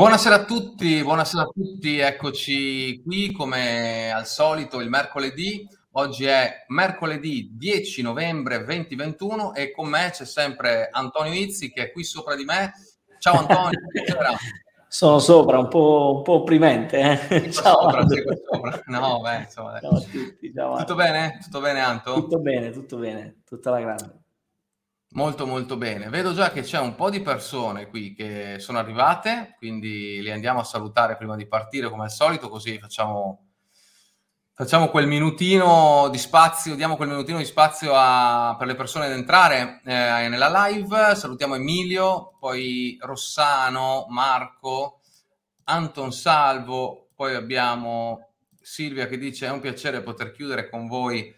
Buonasera a tutti, buonasera a tutti, eccoci qui come al solito il mercoledì. Oggi è mercoledì 10 novembre 2021 e con me c'è sempre Antonio Izzi che è qui sopra di me. Ciao Antonio, Sono sopra, un po', un po opprimente. Eh? Ciao. Sopra, sopra. No, beh, insomma, ciao a tutti. Ciao, tutto bene? Tutto bene, Anto? Tutto bene, tutto bene, tutta la grande. Molto molto bene. Vedo già che c'è un po' di persone qui che sono arrivate, quindi li andiamo a salutare prima di partire come al solito, così facciamo, facciamo quel minutino di spazio, diamo quel minutino di spazio a, per le persone ad entrare eh, nella live. Salutiamo Emilio, poi Rossano, Marco, Anton Salvo, poi abbiamo Silvia che dice è un piacere poter chiudere con voi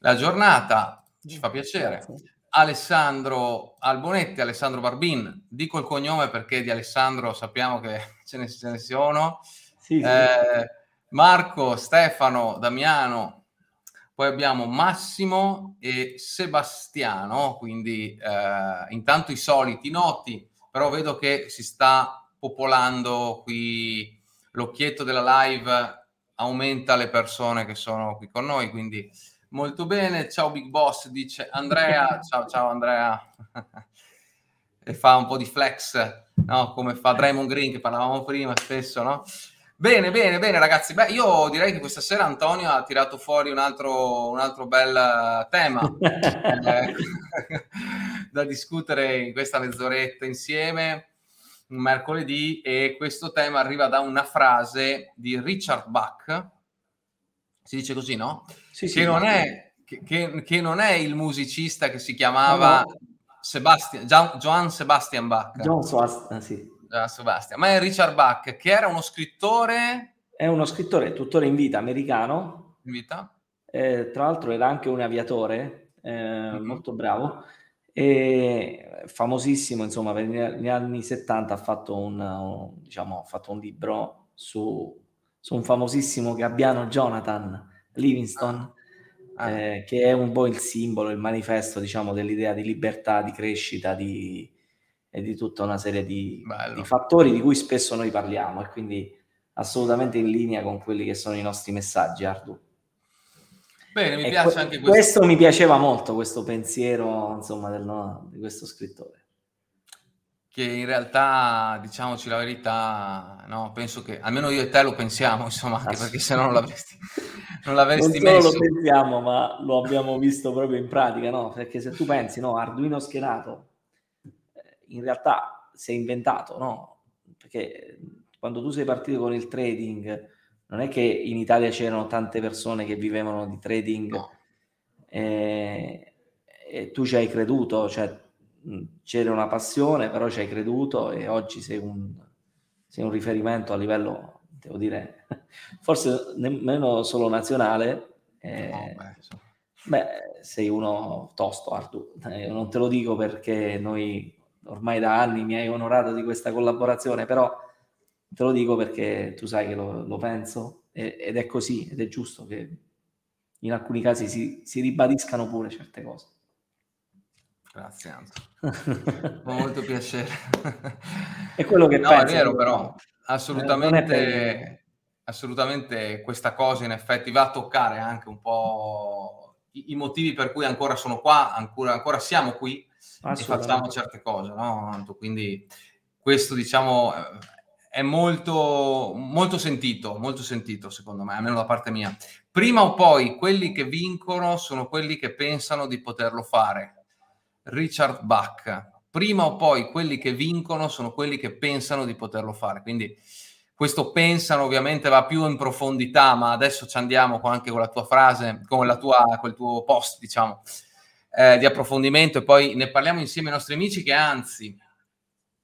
la giornata, ci fa piacere. Grazie. Alessandro Albonetti, Alessandro Barbin, dico il cognome perché di Alessandro sappiamo che ce ne, ce ne sono, sì, sì. Eh, Marco, Stefano, Damiano, poi abbiamo Massimo e Sebastiano, quindi eh, intanto i soliti noti, però vedo che si sta popolando qui. L'occhietto della live, aumenta le persone che sono qui con noi, quindi Molto bene, ciao Big Boss, dice Andrea, ciao ciao Andrea, e fa un po' di flex, no? come fa Draymond Green che parlavamo prima spesso, no? Bene, bene, bene ragazzi, beh io direi che questa sera Antonio ha tirato fuori un altro, un altro bel tema eh, da discutere in questa mezz'oretta insieme, un mercoledì, e questo tema arriva da una frase di Richard Bach, si dice così, no? Sì, sì, che, non è, che, che, non è, il musicista che si chiamava no, Sebastian, Johann Sebastian Bach. John Sebastian, sì. John Sebastian, ma è Richard Bach, che era uno scrittore... È uno scrittore, tuttora in vita, americano. In vita? Eh, tra l'altro era anche un aviatore, eh, mm-hmm. molto bravo, e famosissimo, insomma, per gli anni 70 ha fatto un, un, diciamo, ha fatto un libro su, su un famosissimo gabbiano Jonathan, Livingston, ah. eh, che è un po' il simbolo, il manifesto, diciamo, dell'idea di libertà, di crescita, di, e di tutta una serie di, di, fattori di cui spesso noi parliamo e quindi assolutamente in linea con quelli che sono i nostri messaggi, Ardu. Bene, mi e piace que- anche questo. Questo mi piaceva molto, questo pensiero, insomma, del, no, di questo scrittore che in realtà, diciamoci la verità, no, penso che almeno io e te lo pensiamo, insomma, anche perché se no non l'avresti, non l'avresti non messo. lo pensiamo, ma lo abbiamo visto proprio in pratica, no? Perché se tu pensi, no, Arduino schedato, eh, in realtà si è inventato, no? Perché quando tu sei partito con il trading, non è che in Italia c'erano tante persone che vivevano di trading no. e, eh, e tu ci hai creduto, cioè c'era una passione, però ci hai creduto e oggi sei un, sei un riferimento a livello, devo dire, forse nemmeno solo nazionale. Eh, no, beh, so. beh, sei uno tosto, Artu. Eh, non te lo dico perché noi ormai da anni mi hai onorato di questa collaborazione, però te lo dico perché tu sai che lo, lo penso e, ed è così, ed è giusto che in alcuni casi si, si ribadiscano pure certe cose. Grazie Anto. molto piacere. È quello che no, penso. è vero però, assolutamente, assolutamente questa cosa in effetti va a toccare anche un po' i, i motivi per cui ancora sono qua, ancora, ancora siamo qui e facciamo certe cose, no Anto? Quindi questo diciamo è molto, molto sentito, molto sentito secondo me, almeno da parte mia. Prima o poi quelli che vincono sono quelli che pensano di poterlo fare Richard Bach. Prima o poi quelli che vincono sono quelli che pensano di poterlo fare. Quindi questo pensano ovviamente va più in profondità, ma adesso ci andiamo anche con la tua frase, con la tua, col tuo post, diciamo, eh, di approfondimento e poi ne parliamo insieme ai nostri amici che anzi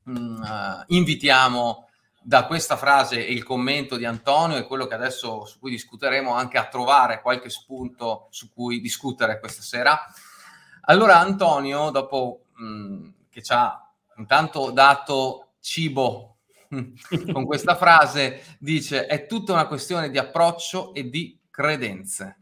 mh, mm, uh, invitiamo da questa frase e il commento di Antonio e quello che adesso su cui discuteremo anche a trovare qualche spunto su cui discutere questa sera allora Antonio, dopo mh, mm, che ci ha intanto dato cibo con questa frase, dice è tutta una questione di approccio e di credenze.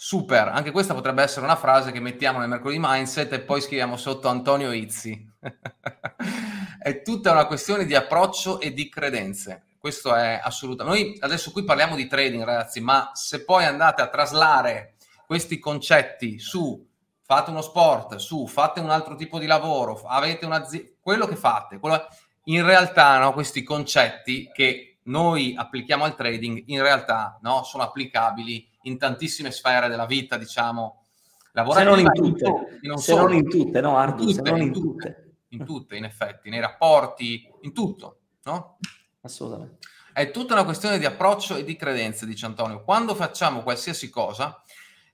Super, anche questa potrebbe essere una frase che mettiamo nel mercoledì mindset e poi scriviamo sotto Antonio Izzi. è tutta una questione di approccio e di credenze. Questo è assolutamente. Noi adesso qui parliamo di trading, ragazzi, ma se poi andate a traslare questi concetti su fate uno sport, su fate un altro tipo di lavoro, avete un'azienda, quello che fate, quello... in realtà no, questi concetti che noi applichiamo al trading, in realtà no, sono applicabili in tantissime sfere della vita, diciamo, lavorativa. Se non in tutte, in non se non in tutte, no Ardu, in tutte, se non in tutte. tutte. In tutte, in effetti, nei rapporti, in tutto, no? Assolutamente. È tutta una questione di approccio e di credenze, dice Antonio. Quando facciamo qualsiasi cosa,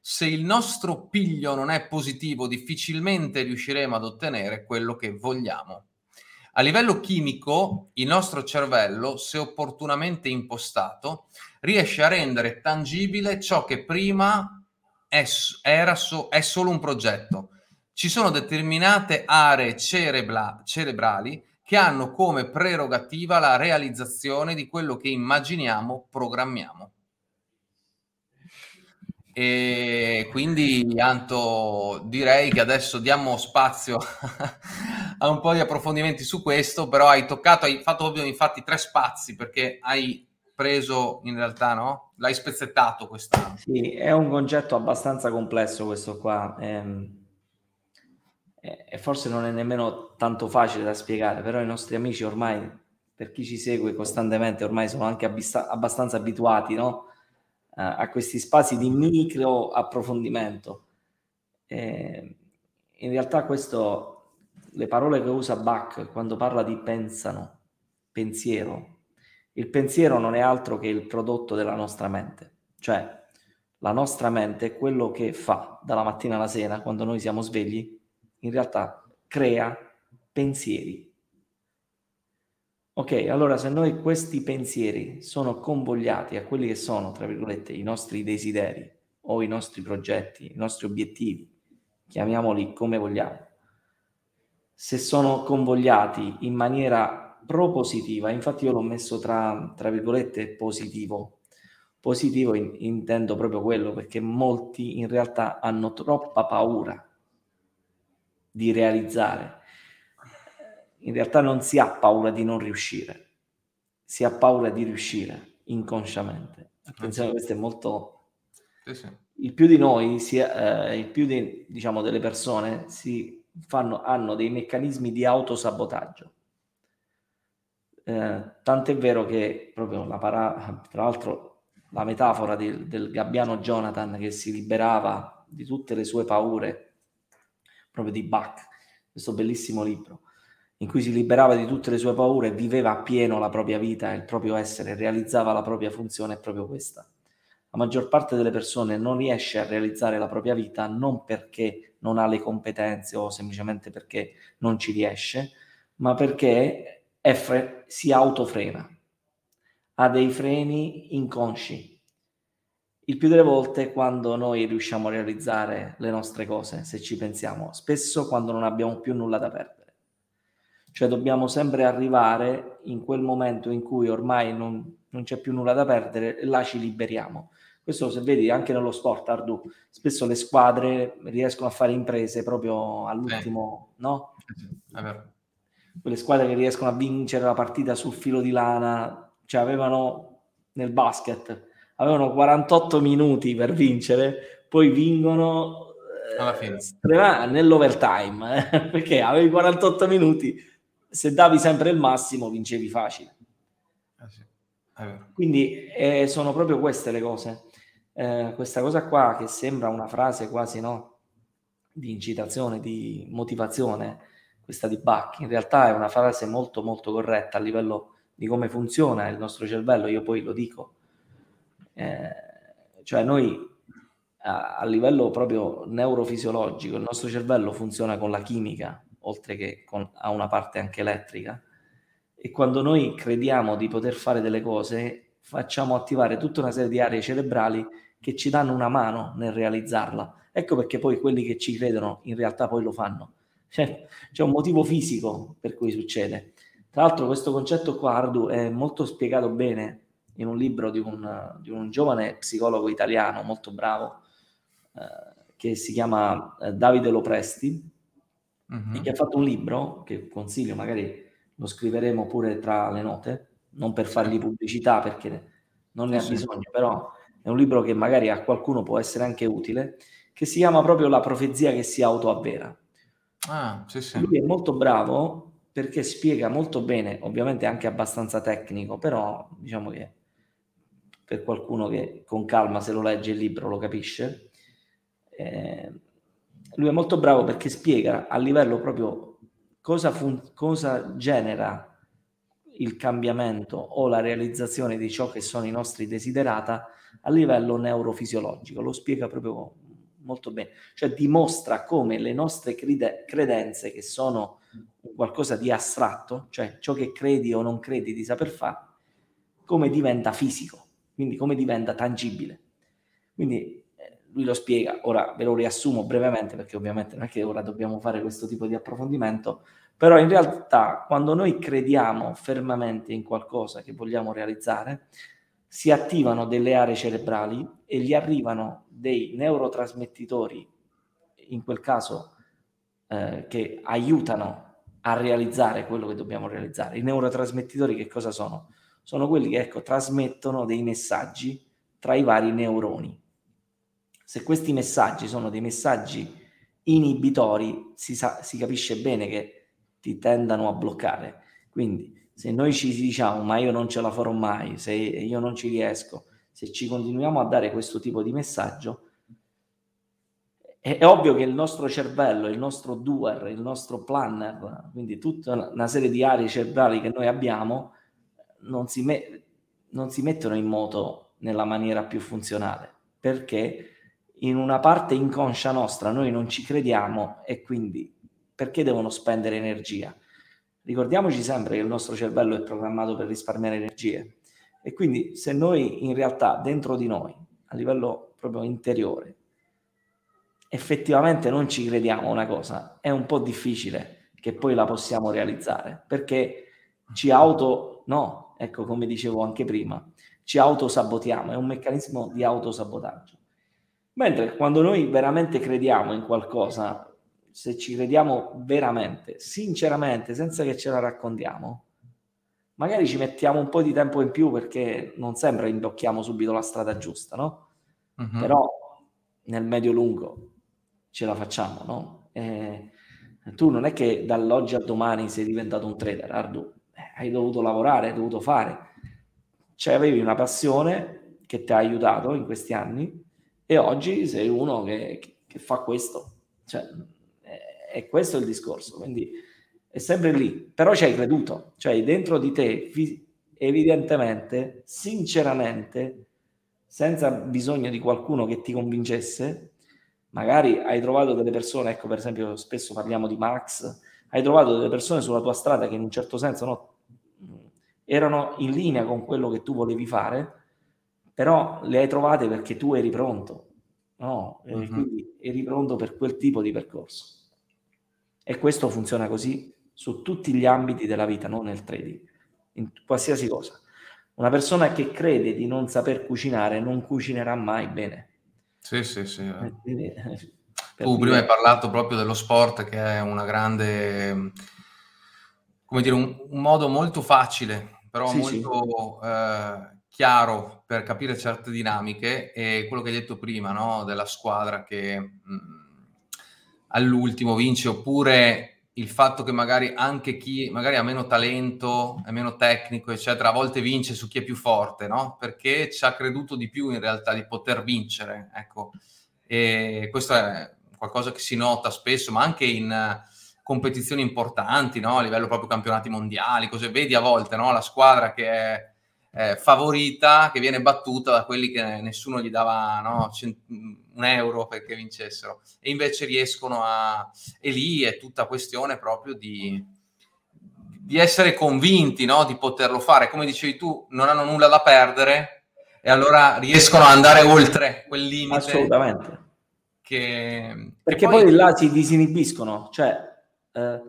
se il nostro piglio non è positivo, difficilmente riusciremo ad ottenere quello che vogliamo. A livello chimico, il nostro cervello, se opportunamente impostato, riesce a rendere tangibile ciò che prima è, so, è solo un progetto. Ci sono determinate aree cerebla, cerebrali che hanno come prerogativa la realizzazione di quello che immaginiamo, programmiamo. E quindi, Anto, direi che adesso diamo spazio a un po' di approfondimenti su questo, però hai toccato, hai fatto ovvio infatti tre spazi perché hai preso in realtà, no? L'hai spezzettato quest'anno. Sì, è un concetto abbastanza complesso questo qua. Ehm, e forse non è nemmeno tanto facile da spiegare, però i nostri amici ormai, per chi ci segue costantemente, ormai sono anche abbastanza abituati, no? Eh, a questi spazi di micro approfondimento. Eh, in realtà questo, le parole che usa Bach quando parla di pensano, pensiero, il pensiero non è altro che il prodotto della nostra mente, cioè la nostra mente è quello che fa dalla mattina alla sera, quando noi siamo svegli, in realtà crea pensieri Ok, allora se noi questi pensieri sono convogliati a quelli che sono, tra virgolette, i nostri desideri o i nostri progetti, i nostri obiettivi, chiamiamoli come vogliamo, se sono convogliati in maniera propositiva, infatti io l'ho messo tra, tra virgolette positivo, positivo in, intendo proprio quello perché molti in realtà hanno troppa paura di realizzare in realtà non si ha paura di non riuscire, si ha paura di riuscire inconsciamente. Attenzione, questo è molto... Sì, sì. Il più di noi, si, eh, il più di, diciamo, delle persone si fanno, hanno dei meccanismi di autosabotaggio. Eh, tant'è vero che proprio la para, tra l'altro la metafora di, del gabbiano Jonathan che si liberava di tutte le sue paure, proprio di Bach, questo bellissimo libro, in cui si liberava di tutte le sue paure, viveva appieno la propria vita, il proprio essere, realizzava la propria funzione, è proprio questa. La maggior parte delle persone non riesce a realizzare la propria vita non perché non ha le competenze o semplicemente perché non ci riesce, ma perché fre- si autofrena, ha dei freni inconsci. Il più delle volte quando noi riusciamo a realizzare le nostre cose, se ci pensiamo, spesso quando non abbiamo più nulla da perdere cioè dobbiamo sempre arrivare in quel momento in cui ormai non, non c'è più nulla da perdere e là ci liberiamo. Questo se vedi anche nello sport, Ardu, spesso le squadre riescono a fare imprese proprio all'ultimo, eh. no? Quelle squadre che riescono a vincere la partita sul filo di lana, cioè avevano nel basket, avevano 48 minuti per vincere, poi vincono eh, nell'overtime, eh, perché avevi 48 minuti se davi sempre il massimo vincevi facile. Eh sì, Quindi eh, sono proprio queste le cose. Eh, questa cosa qua che sembra una frase quasi no, di incitazione, di motivazione, questa di Bach, in realtà è una frase molto molto corretta a livello di come funziona il nostro cervello, io poi lo dico. Eh, cioè noi a, a livello proprio neurofisiologico, il nostro cervello funziona con la chimica, oltre che con, a una parte anche elettrica. E quando noi crediamo di poter fare delle cose, facciamo attivare tutta una serie di aree cerebrali che ci danno una mano nel realizzarla. Ecco perché poi quelli che ci credono in realtà poi lo fanno. C'è, c'è un motivo fisico per cui succede. Tra l'altro questo concetto qua, Ardu, è molto spiegato bene in un libro di un, di un giovane psicologo italiano molto bravo eh, che si chiama eh, Davide Lopresti, uh-huh. e che ha fatto un libro che consiglio, magari lo scriveremo pure tra le note, non per fargli pubblicità perché non ne ha bisogno, però è un libro che magari a qualcuno può essere anche utile, che si chiama proprio La profezia che si autoavvera. Ah, sì, sì. Lui è molto bravo perché spiega molto bene, ovviamente anche abbastanza tecnico, però diciamo che per qualcuno che con calma se lo legge il libro lo capisce. Eh, lui è molto bravo perché spiega a livello proprio cosa, fun- cosa genera il cambiamento o la realizzazione di ciò che sono i nostri desiderata a livello neurofisiologico. Lo spiega proprio molto bene, cioè dimostra come le nostre crede- credenze, che sono qualcosa di astratto, cioè ciò che credi o non credi di saper fare, come diventa fisico, quindi come diventa tangibile. Quindi lui lo spiega, ora ve lo riassumo brevemente perché ovviamente non è che ora dobbiamo fare questo tipo di approfondimento, però in realtà quando noi crediamo fermamente in qualcosa che vogliamo realizzare, si attivano delle aree cerebrali e gli arrivano dei neurotrasmettitori, in quel caso eh, che aiutano a realizzare quello che dobbiamo realizzare. I neurotrasmettitori che cosa sono? Sono quelli che ecco, trasmettono dei messaggi tra i vari neuroni. Se questi messaggi sono dei messaggi inibitori, si, sa, si capisce bene che ti tendano a bloccare. Quindi se noi ci diciamo ma io non ce la farò mai, se io non ci riesco, se ci continuiamo a dare questo tipo di messaggio, è, è ovvio che il nostro cervello, il nostro doer, il nostro planner, quindi tutta una serie di aree cerebrali che noi abbiamo, non si, me- non si mettono in moto nella maniera più funzionale, perché in una parte inconscia nostra noi non ci crediamo e quindi perché devono spendere energia? Ricordiamoci sempre che il nostro cervello è programmato per risparmiare energie e quindi se noi in realtà dentro di noi, a livello proprio interiore, effettivamente non ci crediamo una cosa, è un po' difficile che poi la possiamo realizzare perché ci auto, no, ecco come dicevo anche prima, ci autosabotiamo, è un meccanismo di autosabotaggio. Mentre quando noi veramente crediamo in qualcosa, se ci crediamo veramente, sinceramente, senza che ce la raccontiamo, magari ci mettiamo un po' di tempo in più perché non sempre imbocchiamo subito la strada giusta, no? Uh-huh. Però nel medio-lungo ce la facciamo, no? E tu non è che dall'oggi al domani sei diventato un trader, Ardu, eh, hai dovuto lavorare, hai dovuto fare. Cioè avevi una passione che ti ha aiutato in questi anni e oggi sei uno che, che fa questo. Cioè, e questo è il discorso, quindi è sempre lì, però ci hai creduto, cioè dentro di te evidentemente, sinceramente, senza bisogno di qualcuno che ti convincesse, magari hai trovato delle persone, ecco per esempio spesso parliamo di Max, hai trovato delle persone sulla tua strada che in un certo senso no, erano in linea con quello che tu volevi fare, però le hai trovate perché tu eri pronto, no? Uh-huh. quindi eri pronto per quel tipo di percorso. E questo funziona così su tutti gli ambiti della vita, non nel trading, in qualsiasi cosa. Una persona che crede di non saper cucinare non cucinerà mai bene. Sì, sì, sì. Eh, tu prima hai parlato proprio dello sport che è una grande, come dire, un, un modo molto facile, però sì, molto sì. Eh, chiaro per capire certe dinamiche e quello che hai detto prima, no? della squadra che... Mh, all'ultimo vince, oppure il fatto che magari anche chi magari ha meno talento, è meno tecnico, eccetera, a volte vince su chi è più forte, no? Perché ci ha creduto di più in realtà di poter vincere, ecco. E questo è qualcosa che si nota spesso, ma anche in competizioni importanti, no? A livello proprio campionati mondiali, cose vedi a volte? La squadra che è eh, favorita che viene battuta da quelli che nessuno gli dava no, cent- un euro perché vincessero e invece riescono a... e lì è tutta questione proprio di, di essere convinti no, di poterlo fare. Come dicevi tu, non hanno nulla da perdere e allora riescono ad andare oltre quel limite. Assolutamente. Che, Perché poi... poi là si disinibiscono, cioè eh,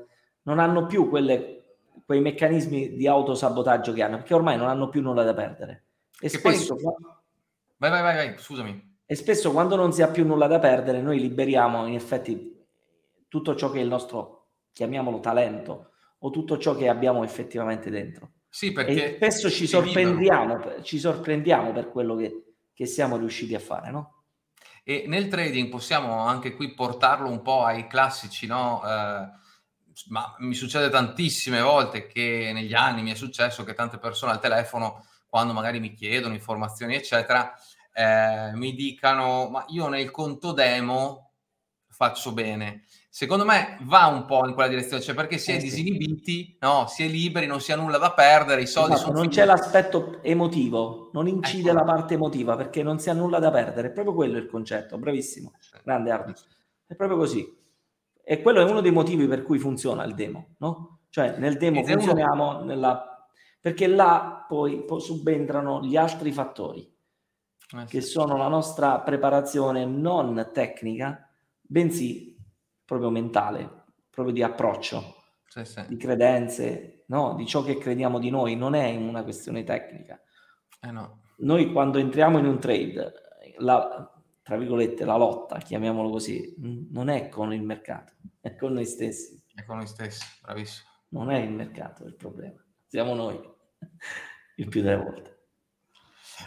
non hanno più quelle quei meccanismi di autosabotaggio che hanno, perché ormai non hanno più nulla da perdere. E spesso, poi... vai, vai, vai, vai, scusami. E spesso quando non si ha più nulla da perdere, noi liberiamo in effetti tutto ciò che è il nostro, chiamiamolo talento, o tutto ciò che abbiamo effettivamente dentro. Sì, perché e spesso ci sorprendiamo, ci sorprendiamo per quello che, che siamo riusciti a fare, no? E nel trading possiamo anche qui portarlo un po' ai classici, no? Eh, ma mi succede tantissime volte che negli anni mi è successo che tante persone al telefono, quando magari mi chiedono informazioni, eccetera, eh, mi dicano: Ma io nel conto demo faccio bene. Secondo me va un po' in quella direzione, cioè perché si è eh sì. disinibiti, no? si è liberi, non si ha nulla da perdere, i soldi esatto, sono Non finiti. c'è l'aspetto emotivo, non incide ecco. la parte emotiva perché non si ha nulla da perdere, è proprio quello il concetto, bravissimo, grande Arno. È proprio così. E quello è uno dei motivi per cui funziona il demo, no? Cioè nel demo Ed funzioniamo uno... nella... perché là poi, poi subentrano gli altri fattori, eh, che sì. sono la nostra preparazione non tecnica, bensì proprio mentale, proprio di approccio, sì, sì. di credenze, no? di ciò che crediamo di noi, non è una questione tecnica. Eh no. Noi quando entriamo in un trade, la, tra virgolette, la lotta, chiamiamolo così, non è con il mercato, è con noi stessi. È con noi stessi, bravissimo. Non è il mercato il problema, siamo noi, il più delle volte.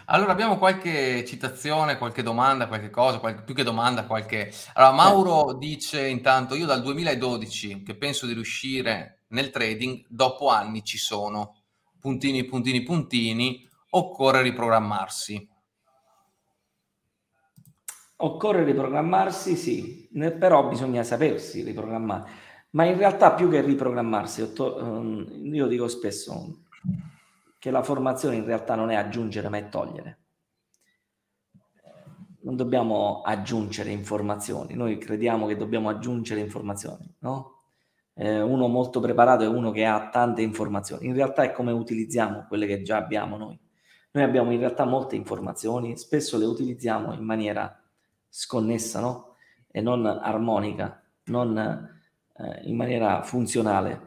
Allora abbiamo qualche citazione, qualche domanda, qualche cosa, qualche, più che domanda, qualche... Allora Mauro dice intanto, io dal 2012 che penso di riuscire nel trading, dopo anni ci sono, puntini, puntini, puntini, occorre riprogrammarsi. Occorre riprogrammarsi, sì, però bisogna sapersi riprogrammare. Ma in realtà più che riprogrammarsi, ehm, io dico spesso che la formazione in realtà non è aggiungere ma è togliere. Non dobbiamo aggiungere informazioni, noi crediamo che dobbiamo aggiungere informazioni, no? Eh, uno molto preparato è uno che ha tante informazioni, in realtà è come utilizziamo quelle che già abbiamo noi. Noi abbiamo in realtà molte informazioni, spesso le utilizziamo in maniera sconnessa, no? E non armonica, non eh, in maniera funzionale.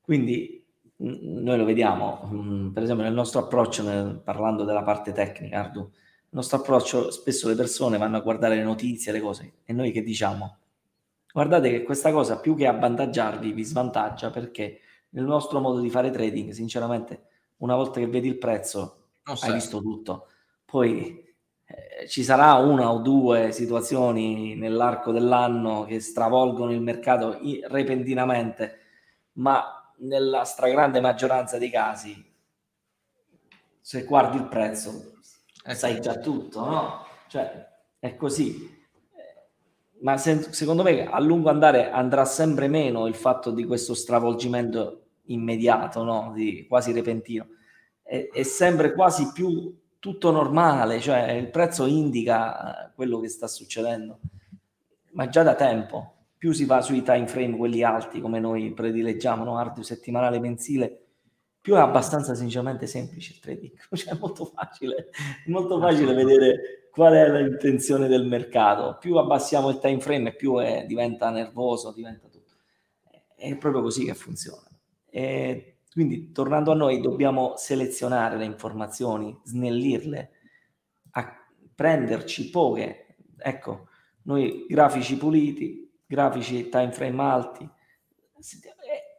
Quindi mh, noi lo vediamo, mh, per esempio nel nostro approccio, nel, parlando della parte tecnica, Ardu, il nostro approccio, spesso le persone vanno a guardare le notizie, le cose, e noi che diciamo? Guardate che questa cosa più che avvantaggiarvi vi svantaggia perché nel nostro modo di fare trading, sinceramente, una volta che vedi il prezzo, non hai visto tutto. Poi eh, ci sarà una o due situazioni nell'arco dell'anno che stravolgono il mercato repentinamente, ma nella stragrande maggioranza dei casi, se guardi il prezzo, eh, sai già tutto, no? Cioè, è così. Ma se, secondo me a lungo andare andrà sempre meno il fatto di questo stravolgimento immediato, no? di, quasi repentino. È, è sempre quasi più tutto normale, cioè il prezzo indica eh, quello che sta succedendo, ma già da tempo. Più si va sui time frame, quelli alti, come noi predileggiamo, no? Ardu settimanale, mensile, più è abbastanza sinceramente semplice il trading, cioè è molto facile, molto facile vedere qual è l'intenzione del mercato. Più abbassiamo il time frame, più è, diventa nervoso, diventa tutto. È proprio così che funziona. E quindi, tornando a noi, dobbiamo selezionare le informazioni, snellirle, prenderci poche. Ecco, noi grafici puliti, grafici time frame alti,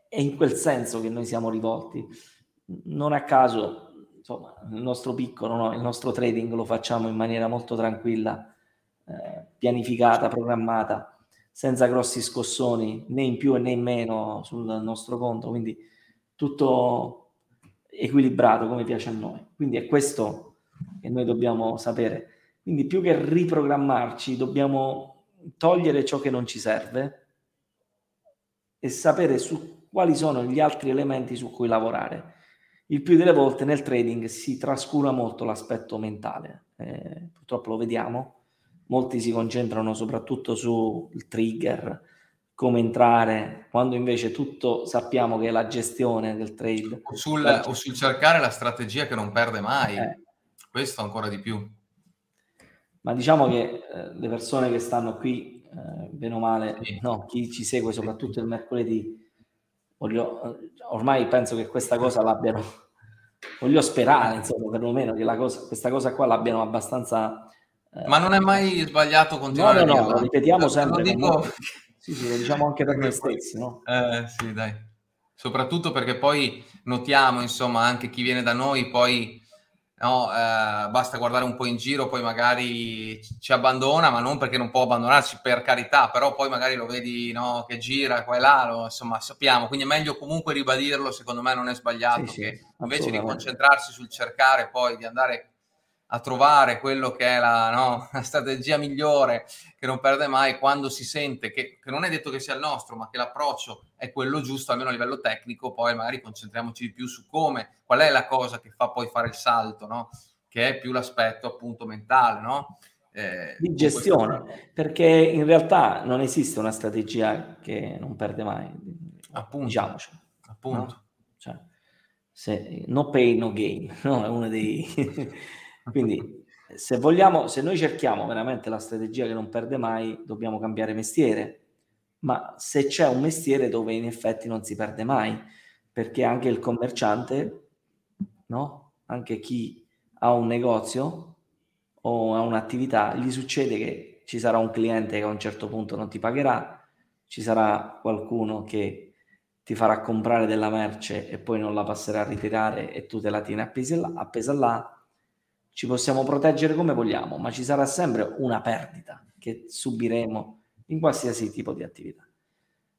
è in quel senso che noi siamo rivolti. Non a caso, insomma, il nostro piccolo, no? il nostro trading lo facciamo in maniera molto tranquilla, eh, pianificata, programmata, senza grossi scossoni né in più né in meno sul nostro conto. Quindi tutto equilibrato come piace a noi. Quindi è questo che noi dobbiamo sapere. Quindi più che riprogrammarci, dobbiamo togliere ciò che non ci serve e sapere su quali sono gli altri elementi su cui lavorare. Il più delle volte nel trading si trascura molto l'aspetto mentale, eh, purtroppo lo vediamo, molti si concentrano soprattutto sul trigger, come entrare, quando invece tutto sappiamo che è la gestione del trade. O sul, o sul cercare la strategia che non perde mai, eh. questo ancora di più. Ma diciamo che eh, le persone che stanno qui, eh, bene o male, sì. no, chi ci segue soprattutto il mercoledì, voglio, eh, ormai penso che questa cosa l'abbiano, voglio sperare, insomma, perlomeno che la cosa, questa cosa qua l'abbiano abbastanza... Eh, Ma non è mai sbagliato continuare no, no, no, lo ripetiamo sempre. Dico... Sì, sì, lo diciamo anche per noi stessi, no? Eh, sì, dai. soprattutto perché poi notiamo, insomma, anche chi viene da noi poi no, eh, basta guardare un po' in giro, poi magari ci abbandona, ma non perché non può abbandonarci per carità, però poi magari lo vedi no, che gira qua e là, lo, insomma sappiamo, quindi è meglio comunque ribadirlo, secondo me non è sbagliato, sì, che sì, invece di concentrarsi sul cercare poi di andare a trovare quello che è la, no, la, strategia migliore che non perde mai quando si sente che, che, non è detto che sia il nostro, ma che l'approccio è quello giusto, almeno a livello tecnico, poi magari concentriamoci di più su come, qual è la cosa che fa poi fare il salto, no? che è più l'aspetto appunto mentale, no? Eh, di gestione, perché in realtà non esiste una strategia che non perde mai, appunto, diciamoci. Appunto. No? Cioè, se, no pay, no gain, no? è uno dei... Quindi se vogliamo, se noi cerchiamo veramente la strategia che non perde mai, dobbiamo cambiare mestiere. Ma se c'è un mestiere dove in effetti non si perde mai, perché anche il commerciante, no? Anche chi ha un negozio o ha un'attività, gli succede che ci sarà un cliente che a un certo punto non ti pagherà, ci sarà qualcuno che ti farà comprare della merce e poi non la passerà a ritirare e tu te la tieni appesa là, ci possiamo proteggere come vogliamo, ma ci sarà sempre una perdita che subiremo in qualsiasi tipo di attività.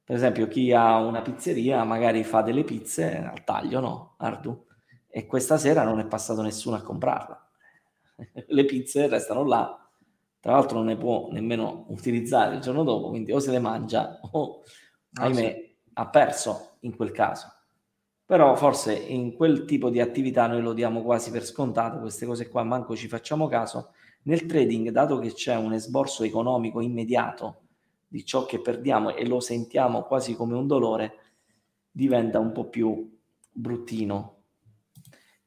Per esempio, chi ha una pizzeria magari fa delle pizze al taglio, no? Ardu. E questa sera non è passato nessuno a comprarla. le pizze restano là, tra l'altro non ne può nemmeno utilizzare il giorno dopo, quindi o se le mangia o, ah, ahimè, ha perso in quel caso. Però forse in quel tipo di attività noi lo diamo quasi per scontato, queste cose qua manco ci facciamo caso. Nel trading, dato che c'è un esborso economico immediato di ciò che perdiamo e lo sentiamo quasi come un dolore, diventa un po' più bruttino.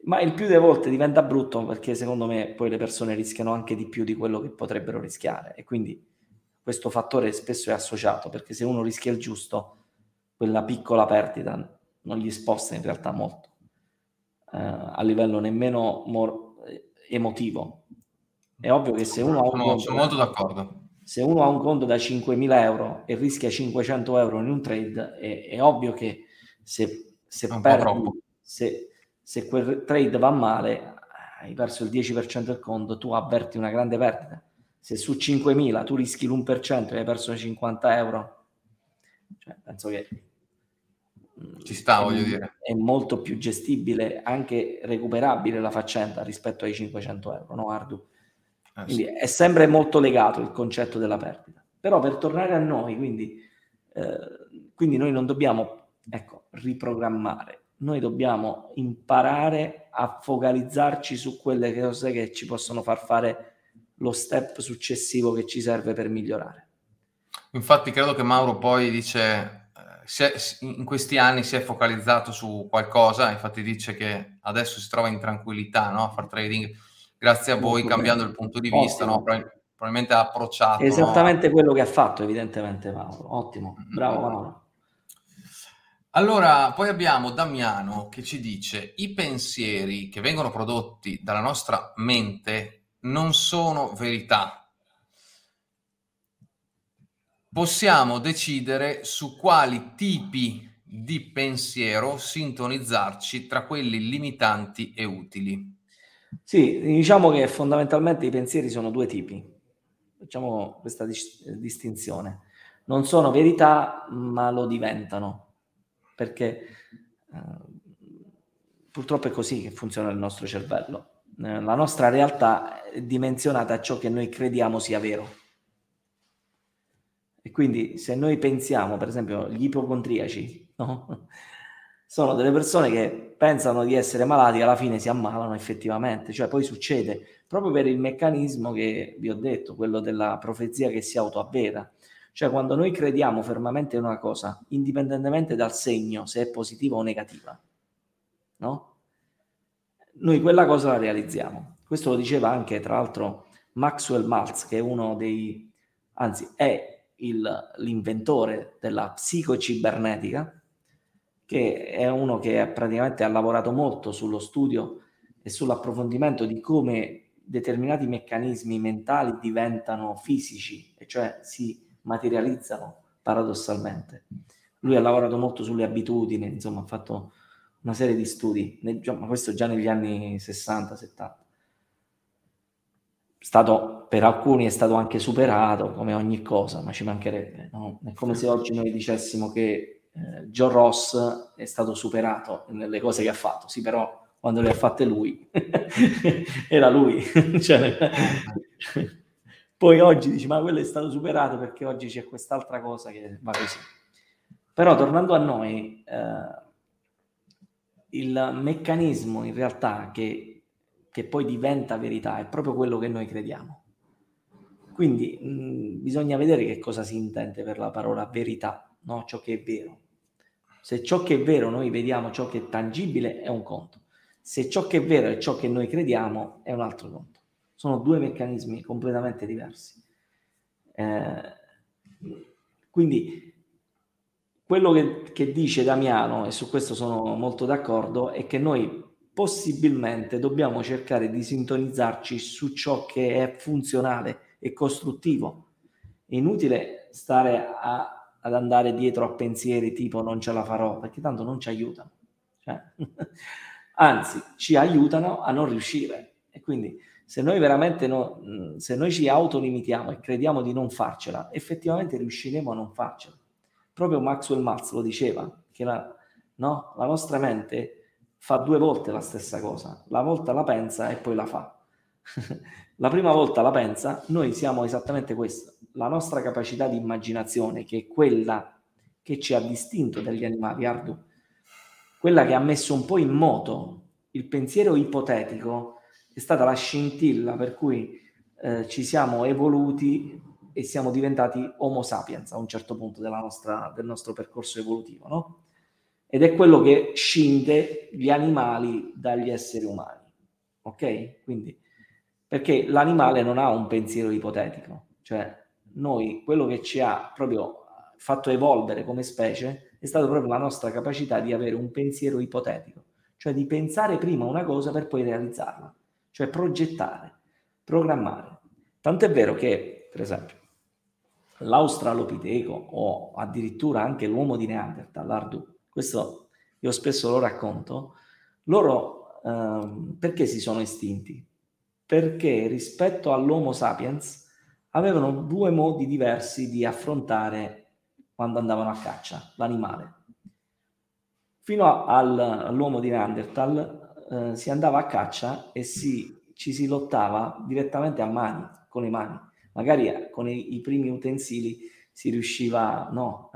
Ma il più delle volte diventa brutto perché secondo me poi le persone rischiano anche di più di quello che potrebbero rischiare e quindi questo fattore spesso è associato perché se uno rischia il giusto, quella piccola perdita non gli sposta in realtà molto eh, a livello nemmeno mor- emotivo. È ovvio che se uno no, conto. Se uno ha un conto da 5.000 euro e rischia 500 euro in un trade, è, è ovvio che se, se, perdi, se, se quel trade va male, hai perso il 10% del conto, tu avverti una grande perdita. Se su 5.000 tu rischi l'1% e hai perso 50 euro, cioè, penso che ci sta, è, voglio dire. È molto più gestibile, anche recuperabile la faccenda rispetto ai 500 euro, no Ardu? Eh, quindi sì. è sempre molto legato il concetto della perdita. Però per tornare a noi, quindi, eh, quindi noi non dobbiamo, ecco, riprogrammare, noi dobbiamo imparare a focalizzarci su quelle cose che ci possono far fare lo step successivo che ci serve per migliorare. Infatti credo che Mauro poi dice è, in questi anni si è focalizzato su qualcosa, infatti dice che adesso si trova in tranquillità no? a fare trading, grazie a voi cambiando il punto di vista, no? probabilmente ha approcciato. Esattamente no? quello che ha fatto evidentemente Mauro, ottimo, bravo Mauro. Allora, poi abbiamo Damiano che ci dice i pensieri che vengono prodotti dalla nostra mente non sono verità, possiamo decidere su quali tipi di pensiero sintonizzarci tra quelli limitanti e utili. Sì, diciamo che fondamentalmente i pensieri sono due tipi. Facciamo questa dis- distinzione. Non sono verità, ma lo diventano, perché eh, purtroppo è così che funziona il nostro cervello. Eh, la nostra realtà è dimensionata a ciò che noi crediamo sia vero e quindi se noi pensiamo, per esempio, gli ipocondriaci, no? sono delle persone che pensano di essere malati, alla fine si ammalano effettivamente, cioè poi succede proprio per il meccanismo che vi ho detto, quello della profezia che si autoavvera. Cioè quando noi crediamo fermamente in una cosa, indipendentemente dal segno, se è positiva o negativa, no? Noi quella cosa la realizziamo. Questo lo diceva anche, tra l'altro, Maxwell Maltz, che è uno dei, anzi, è il, l'inventore della psicocibernetica, che è uno che praticamente ha lavorato molto sullo studio e sull'approfondimento di come determinati meccanismi mentali diventano fisici, e cioè si materializzano paradossalmente. lui ha lavorato molto sulle abitudini, insomma ha fatto una serie di studi, ma questo già negli anni 60-70. Stato, per alcuni è stato anche superato, come ogni cosa, ma ci mancherebbe. No? È come se oggi noi dicessimo che eh, John Ross è stato superato nelle cose che ha fatto, sì però quando le ha fatte lui era lui. cioè, poi oggi dici ma quello è stato superato perché oggi c'è quest'altra cosa che va così. Però tornando a noi, eh, il meccanismo in realtà che, che, poi diventa verità è proprio quello che noi crediamo. Quindi mh, bisogna vedere che cosa si intende per la parola verità, no? ciò che è vero. Se ciò che è vero noi vediamo ciò che è tangibile è un conto, se ciò che è vero è ciò che noi crediamo è un altro conto. Sono due meccanismi completamente diversi. Eh, quindi quello che, che dice Damiano, e su questo sono molto d'accordo, è che noi possibilmente dobbiamo cercare di sintonizzarci su ciò che è funzionale e costruttivo. È inutile stare a, ad andare dietro a pensieri tipo non ce la farò, perché tanto non ci aiutano. Cioè, anzi, ci aiutano a non riuscire. E quindi se noi veramente no, se noi ci autolimitiamo e crediamo di non farcela, effettivamente riusciremo a non farcela proprio Maxwell Maltz lo diceva, che la, no? la nostra mente fa due volte la stessa cosa, la volta la pensa e poi la fa. la prima volta la pensa, noi siamo esattamente questo, la nostra capacità di immaginazione, che è quella che ci ha distinto dagli animali, Ardu, quella che ha messo un po' in moto il pensiero ipotetico, è stata la scintilla per cui eh, ci siamo evoluti e siamo diventati Homo sapiens a un certo punto nostra, del nostro percorso evolutivo, no? Ed è quello che scinde gli animali dagli esseri umani, ok? Quindi, perché l'animale non ha un pensiero ipotetico, cioè noi, quello che ci ha proprio fatto evolvere come specie è stata proprio la nostra capacità di avere un pensiero ipotetico, cioè di pensare prima una cosa per poi realizzarla, cioè progettare, programmare. Tanto è vero che, per esempio, l'australopiteco o addirittura anche l'uomo di Neanderthal, l'Ardu, questo io spesso lo racconto, loro ehm, perché si sono estinti? Perché rispetto all'Homo sapiens avevano due modi diversi di affrontare quando andavano a caccia l'animale. Fino al, all'uomo di Neanderthal eh, si andava a caccia e si, ci si lottava direttamente a mani, con le mani magari eh, con i, i primi utensili si riusciva, no.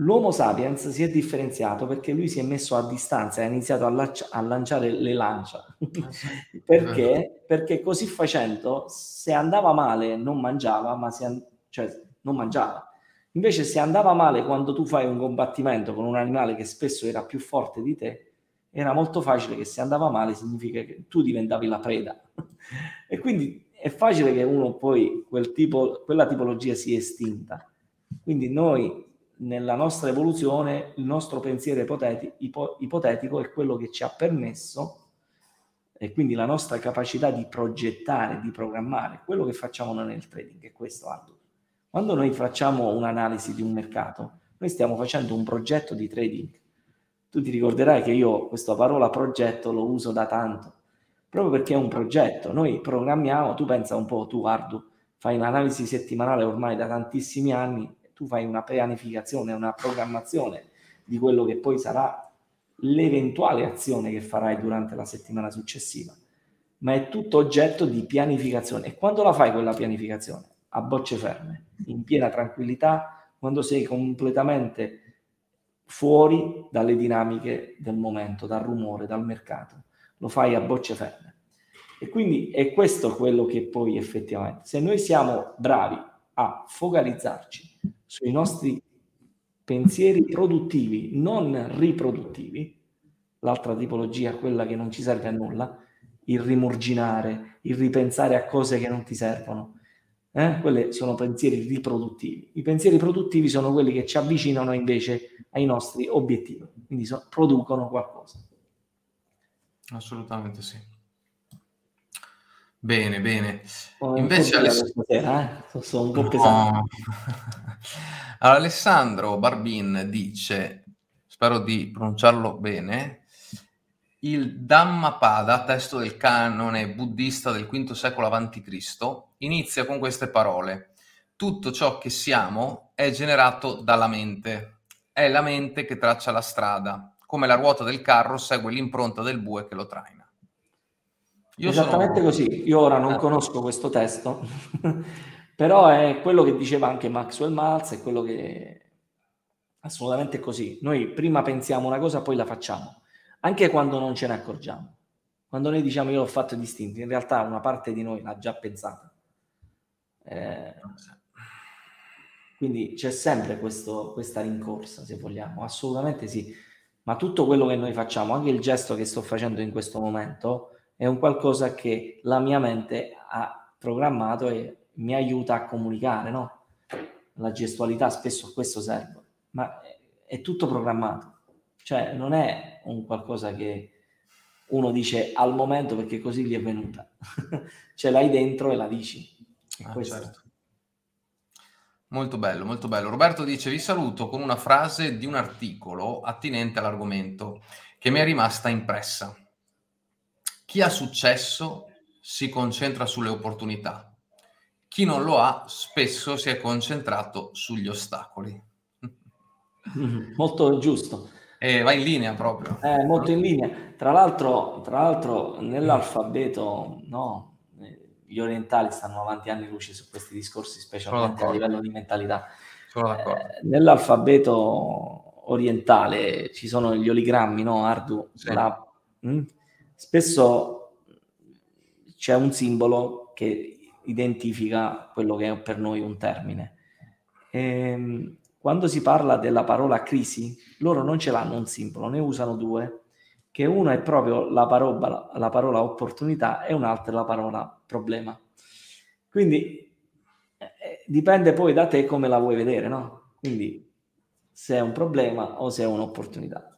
L'Homo sapiens si è differenziato perché lui si è messo a distanza e ha iniziato a, laccia, a lanciare le lancia. Ah, perché? Perché così facendo, se andava male non mangiava, ma si, cioè non mangiava. Invece se andava male quando tu fai un combattimento con un animale che spesso era più forte di te, era molto facile che se andava male significa che tu diventavi la preda. e quindi è facile che uno poi quel tipo, quella tipologia sia estinta. Quindi noi nella nostra evoluzione il nostro pensiero ipoteti- ipo- ipotetico è quello che ci ha permesso e quindi la nostra capacità di progettare, di programmare, quello che facciamo noi nel trading è questo Aldo. Quando noi facciamo un'analisi di un mercato, noi stiamo facendo un progetto di trading. Tu ti ricorderai che io questa parola progetto lo uso da tanto proprio perché è un progetto. Noi programmiamo, tu pensa un po', tu Ardu, fai un'analisi settimanale ormai da tantissimi anni, tu fai una pianificazione, una programmazione di quello che poi sarà l'eventuale azione che farai durante la settimana successiva, ma è tutto oggetto di pianificazione. E quando la fai quella pianificazione? A bocce ferme, in piena tranquillità, quando sei completamente fuori dalle dinamiche del momento, dal rumore, dal mercato lo fai a bocce ferme. E quindi è questo quello che poi effettivamente, se noi siamo bravi a focalizzarci sui nostri pensieri produttivi, non riproduttivi, l'altra tipologia, quella che non ci serve a nulla, il rimurginare, il ripensare a cose che non ti servono, eh? quelle sono pensieri riproduttivi. I pensieri produttivi sono quelli che ci avvicinano invece ai nostri obiettivi, quindi so, producono qualcosa. Assolutamente sì. Bene, bene. Oh, Invece Aless- stasera, eh? sono un po' no. pesante. Alessandro Barbin dice, spero di pronunciarlo bene, il Dhammapada, testo del canone buddista del V secolo a.C., inizia con queste parole. Tutto ciò che siamo è generato dalla mente. È la mente che traccia la strada, come la ruota del carro segue l'impronta del bue che lo traina. Io Esattamente sono... così. Io ora non ah. conosco questo testo, però è quello che diceva anche Maxwell Maltz, è quello che assolutamente così. Noi prima pensiamo una cosa, poi la facciamo, anche quando non ce ne accorgiamo. Quando noi diciamo io l'ho fatto distinto, in realtà una parte di noi l'ha già pensata. Eh, quindi c'è sempre questo, questa rincorsa, se vogliamo, assolutamente sì. Ma tutto quello che noi facciamo, anche il gesto che sto facendo in questo momento, è un qualcosa che la mia mente ha programmato e mi aiuta a comunicare, no? La gestualità spesso a questo serve, ma è tutto programmato, cioè non è un qualcosa che uno dice al momento perché così gli è venuta, ce l'hai dentro e la dici. Ah, certo. Molto bello, molto bello. Roberto dice: Vi saluto con una frase di un articolo attinente all'argomento che mi è rimasta impressa. Chi ha successo si concentra sulle opportunità. Chi non lo ha spesso si è concentrato sugli ostacoli. Molto giusto. E va in linea proprio. È molto in linea. Tra l'altro, tra l'altro nell'alfabeto, no, gli orientali stanno avanti anni luce su questi discorsi, specialmente a livello di mentalità. Eh, nell'alfabeto orientale ci sono gli oligrammi, no? Ardu, sì. la, mh? Spesso c'è un simbolo che identifica quello che è per noi un termine. E, ehm, quando si parla della parola crisi, loro non ce l'hanno un simbolo, ne usano due, che uno è proprio la parola, la parola opportunità e un'altra è la parola problema. Quindi eh, dipende poi da te come la vuoi vedere, no? Quindi se è un problema o se è un'opportunità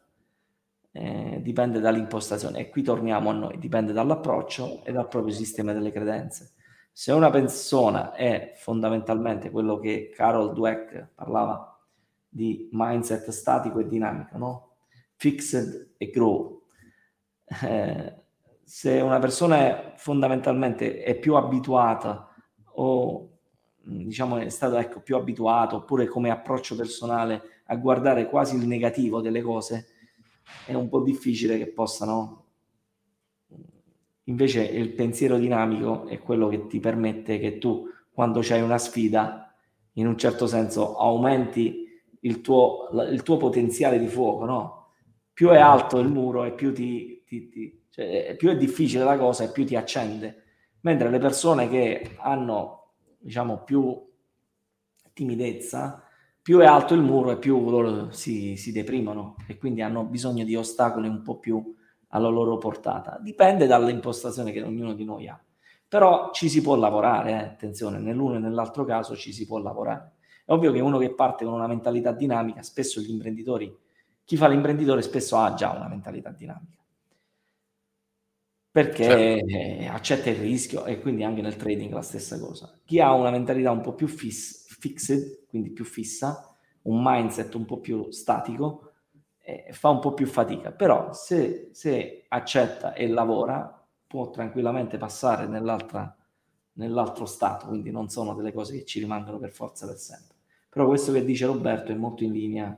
eh, dipende dall'impostazione. E qui torniamo a noi, dipende dall'approccio e dal proprio sistema delle credenze. Se una persona è fondamentalmente quello che Carol Dweck parlava di mindset statico e dinamico, no? fixed e grow. Eh, se una persona è fondamentalmente è più abituata o diciamo è stato ecco, più abituato oppure come approccio personale a guardare quasi il negativo delle cose, è un po' difficile che possano. Invece il pensiero dinamico è quello che ti permette che tu, quando c'hai una sfida, in un certo senso aumenti il tuo, il tuo potenziale di fuoco, no? Più è alto il muro e più, ti, ti, ti cioè, più è difficile la cosa e più ti accende. Mentre le persone che hanno, diciamo, più timidezza, più è alto il muro e più loro si, si deprimono e quindi hanno bisogno di ostacoli un po' più alla loro portata. Dipende dall'impostazione che ognuno di noi ha. Però ci si può lavorare, eh? attenzione, nell'uno e nell'altro caso ci si può lavorare. È ovvio che uno che parte con una mentalità dinamica, spesso gli imprenditori, chi fa l'imprenditore spesso ha già una mentalità dinamica. Perché certo. accetta il rischio e quindi anche nel trading la stessa cosa. Chi ha una mentalità un po' più fissa, fixed, quindi più fissa, un mindset un po' più statico, eh, fa un po' più fatica. Però se, se accetta e lavora, può tranquillamente passare nell'altro stato, quindi non sono delle cose che ci rimangono per forza per sempre. Però questo che dice Roberto è molto in linea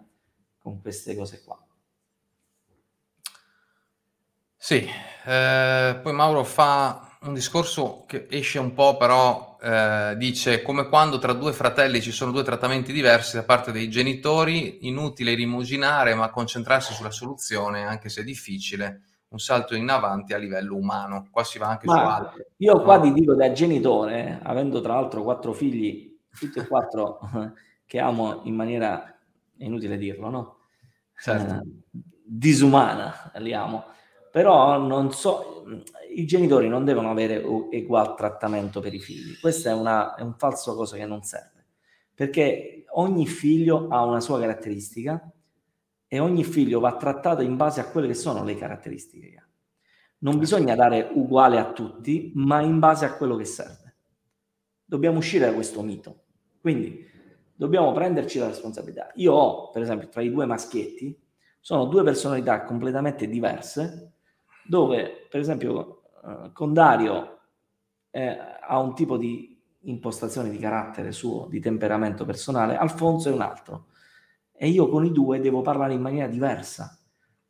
con queste cose qua. Sì, eh, poi Mauro fa un discorso che esce un po', però eh, dice come quando tra due fratelli ci sono due trattamenti diversi da parte dei genitori, inutile rimuginare, ma concentrarsi sulla soluzione, anche se è difficile, un salto in avanti a livello umano. Qua si va anche ma su altri. Io qua ti dico da genitore, avendo tra l'altro quattro figli, tutti e quattro che amo in maniera, è inutile dirlo, no? Certo. Eh, disumana, li amo però non so, i genitori non devono avere ugual trattamento per i figli. Questo è, una, è un falso cosa che non serve, perché ogni figlio ha una sua caratteristica e ogni figlio va trattato in base a quelle che sono le caratteristiche che ha. Non bisogna dare uguale a tutti, ma in base a quello che serve. Dobbiamo uscire da questo mito. Quindi dobbiamo prenderci la responsabilità. Io ho, per esempio, tra i due maschietti, sono due personalità completamente diverse, dove, per esempio, eh, con Dario eh, ha un tipo di impostazione di carattere suo, di temperamento personale, Alfonso è un altro. E io con i due devo parlare in maniera diversa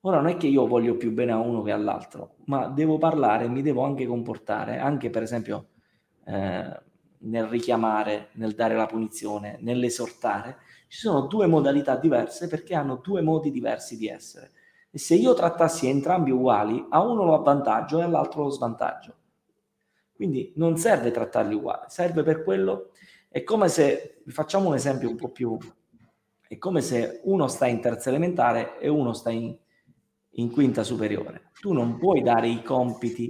Ora non è che io voglio più bene a uno che all'altro, ma devo parlare, mi devo anche comportare, anche per esempio eh, nel richiamare, nel dare la punizione, nell'esortare. Ci sono due modalità diverse perché hanno due modi diversi di essere. E se io trattassi entrambi uguali, a uno lo avvantaggio e all'altro lo svantaggio. Quindi non serve trattarli uguali, serve per quello. È come se, facciamo un esempio un po' più, è come se uno sta in terza elementare e uno sta in in quinta superiore. Tu non puoi dare i compiti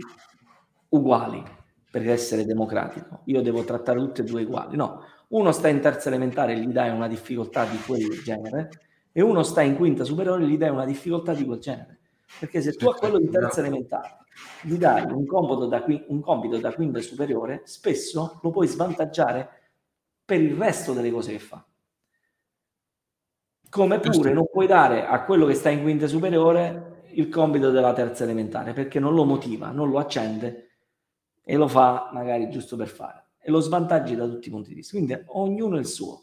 uguali per essere democratico. Io devo trattare tutti e due uguali. No, uno sta in terza elementare e gli dai una difficoltà di quel genere e uno sta in quinta superiore gli dai una difficoltà di quel genere. Perché se tu a quello di terza elementare gli dai un compito da, un compito da quinta superiore, spesso lo puoi svantaggiare per il resto delle cose che fa. Come pure non puoi dare a quello che sta in quinta superiore il compito della terza elementare perché non lo motiva, non lo accende e lo fa magari giusto per fare e lo svantaggi da tutti i punti di vista. Quindi ognuno il suo.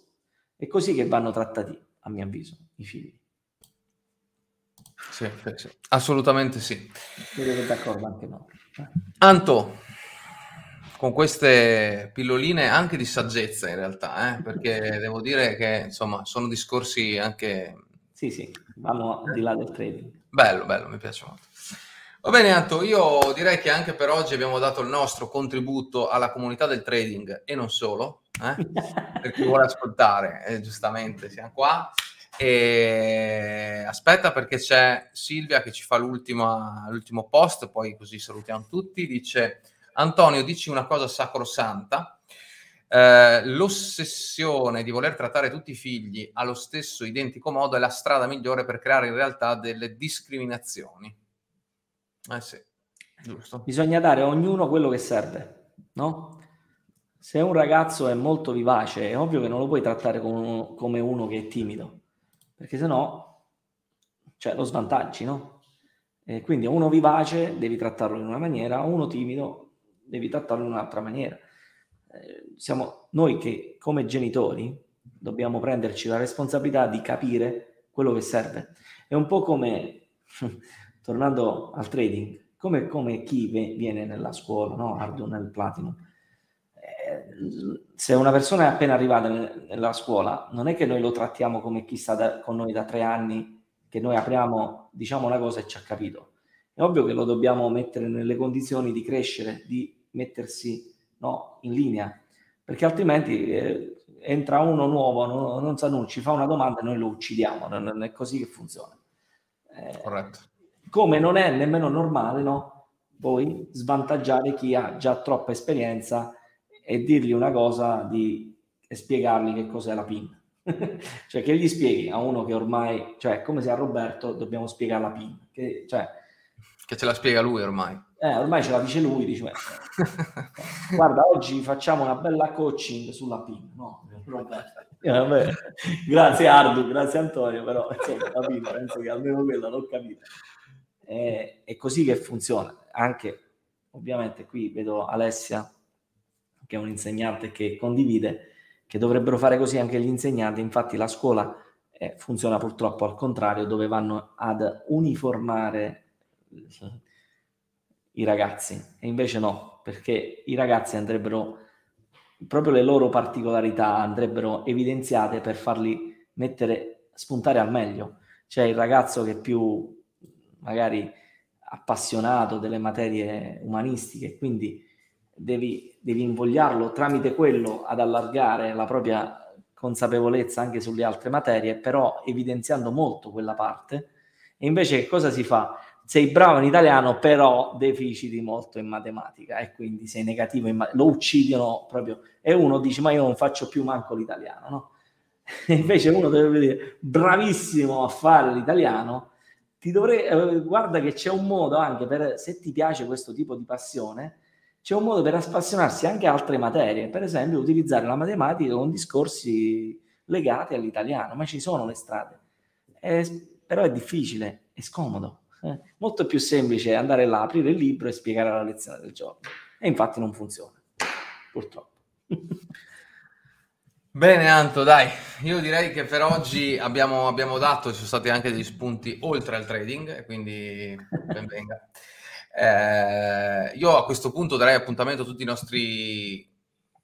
È così che vanno trattati, a mio avviso, i figli. Sì, sì, assolutamente sì. Vedo d'accordo anche no. Anto, con queste pilloline anche di saggezza in realtà, eh? perché devo dire che insomma sono discorsi anche... Sì, sì, vanno al di là del trading. Bello, bello, mi piace molto. Va bene, Anto, io direi che anche per oggi abbiamo dato il nostro contributo alla comunità del trading e non solo, eh? per chi vuole ascoltare, eh, giustamente siamo qua. E aspetta perché c'è Silvia che ci fa l'ultimo post, poi così salutiamo tutti. Dice Antonio, dici una cosa sacrosanta eh, l'ossessione di voler trattare tutti i figli allo stesso identico modo è la strada migliore per creare in realtà delle discriminazioni. Eh sì, giusto. Bisogna dare a ognuno quello che serve, no? Se un ragazzo è molto vivace, è ovvio che non lo puoi trattare come uno, come uno che è timido, perché sennò cioè, lo svantaggi, no? E quindi uno vivace devi trattarlo in una maniera, uno timido devi trattarlo in un'altra maniera eh, siamo noi che come genitori dobbiamo prenderci la responsabilità di capire quello che serve. È un po' come, tornando al trading, come, come chi viene nella scuola, no? Arduino nel Platinum. Eh, se una persona è appena arrivata nella scuola, non è che noi lo trattiamo come chi sta da, con noi da tre anni, che noi apriamo, diciamo una cosa e ci ha capito. È ovvio che lo dobbiamo mettere nelle condizioni di crescere, di mettersi no, in linea, perché altrimenti eh, entra uno nuovo, non, non sa nulla, ci fa una domanda e noi lo uccidiamo, non, non è così che funziona. Eh, Corretto. Come non è nemmeno normale, no? Poi svantaggiare chi ha già troppa esperienza e dirgli una cosa di, e spiegargli che cos'è la PIN. cioè che gli spieghi a uno che ormai, cioè come se a Roberto dobbiamo spiegare la PIN, che, cioè, che ce la spiega lui ormai. Eh, ormai ce la dice lui, dice, beh, guarda, oggi facciamo una bella coaching sulla PIN. No, eh, grazie Ardu, grazie Antonio, però insomma, capito, penso che almeno quella l'ho capita. Eh, è così che funziona. Anche, ovviamente, qui vedo Alessia, che è un insegnante che condivide, che dovrebbero fare così anche gli insegnanti. Infatti la scuola eh, funziona purtroppo al contrario, dove vanno ad uniformare i ragazzi e invece no, perché i ragazzi andrebbero proprio le loro particolarità andrebbero evidenziate per farli mettere spuntare al meglio. C'è il ragazzo che è più magari appassionato delle materie umanistiche, quindi devi, devi invogliarlo tramite quello ad allargare la propria consapevolezza anche sulle altre materie, però evidenziando molto quella parte. E invece che cosa si fa? sei bravo in italiano, però deficiti molto in matematica e quindi sei negativo, in ma- lo uccidono proprio. E uno dice, ma io non faccio più manco l'italiano, no? E invece uno deve dire, bravissimo a fare l'italiano, ti dovrei, eh, guarda che c'è un modo anche per, se ti piace questo tipo di passione, c'è un modo per appassionarsi anche a altre materie, per esempio utilizzare la matematica con discorsi legati all'italiano, ma ci sono le strade. Eh, però è difficile, è scomodo. Eh. Molto più semplice andare là, aprire il libro e spiegare la lezione del giorno. E infatti non funziona, purtroppo. Bene Anto, dai, io direi che per oggi abbiamo, abbiamo dato, ci sono stati anche degli spunti oltre al trading, quindi ben venga. Eh, io a questo punto darei appuntamento a tutti i nostri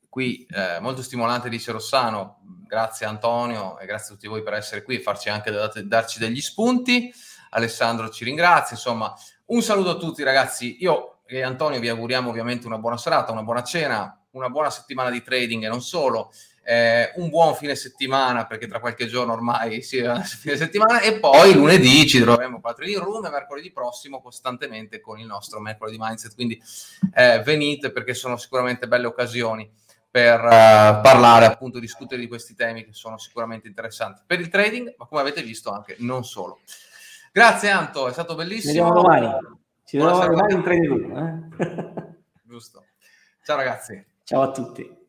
qui, eh, molto stimolante dice Rossano, grazie Antonio e grazie a tutti voi per essere qui e farci anche darci degli spunti. Alessandro ci ringrazia, insomma un saluto a tutti ragazzi, io e Antonio vi auguriamo ovviamente una buona serata, una buona cena, una buona settimana di trading e non solo eh, un buon fine settimana perché tra qualche giorno ormai si è fine settimana e poi lunedì ci troveremo qua in room e mercoledì prossimo costantemente con il nostro mercoledì mindset. Quindi eh, venite perché sono sicuramente belle occasioni per uh, parlare appunto discutere di questi temi che sono sicuramente interessanti per il trading ma come avete visto anche non solo. Grazie Anto è stato bellissimo. Ci vediamo domani. Ci vediamo domani in trading room eh? giusto. Ciao ragazzi. Ciao a tutti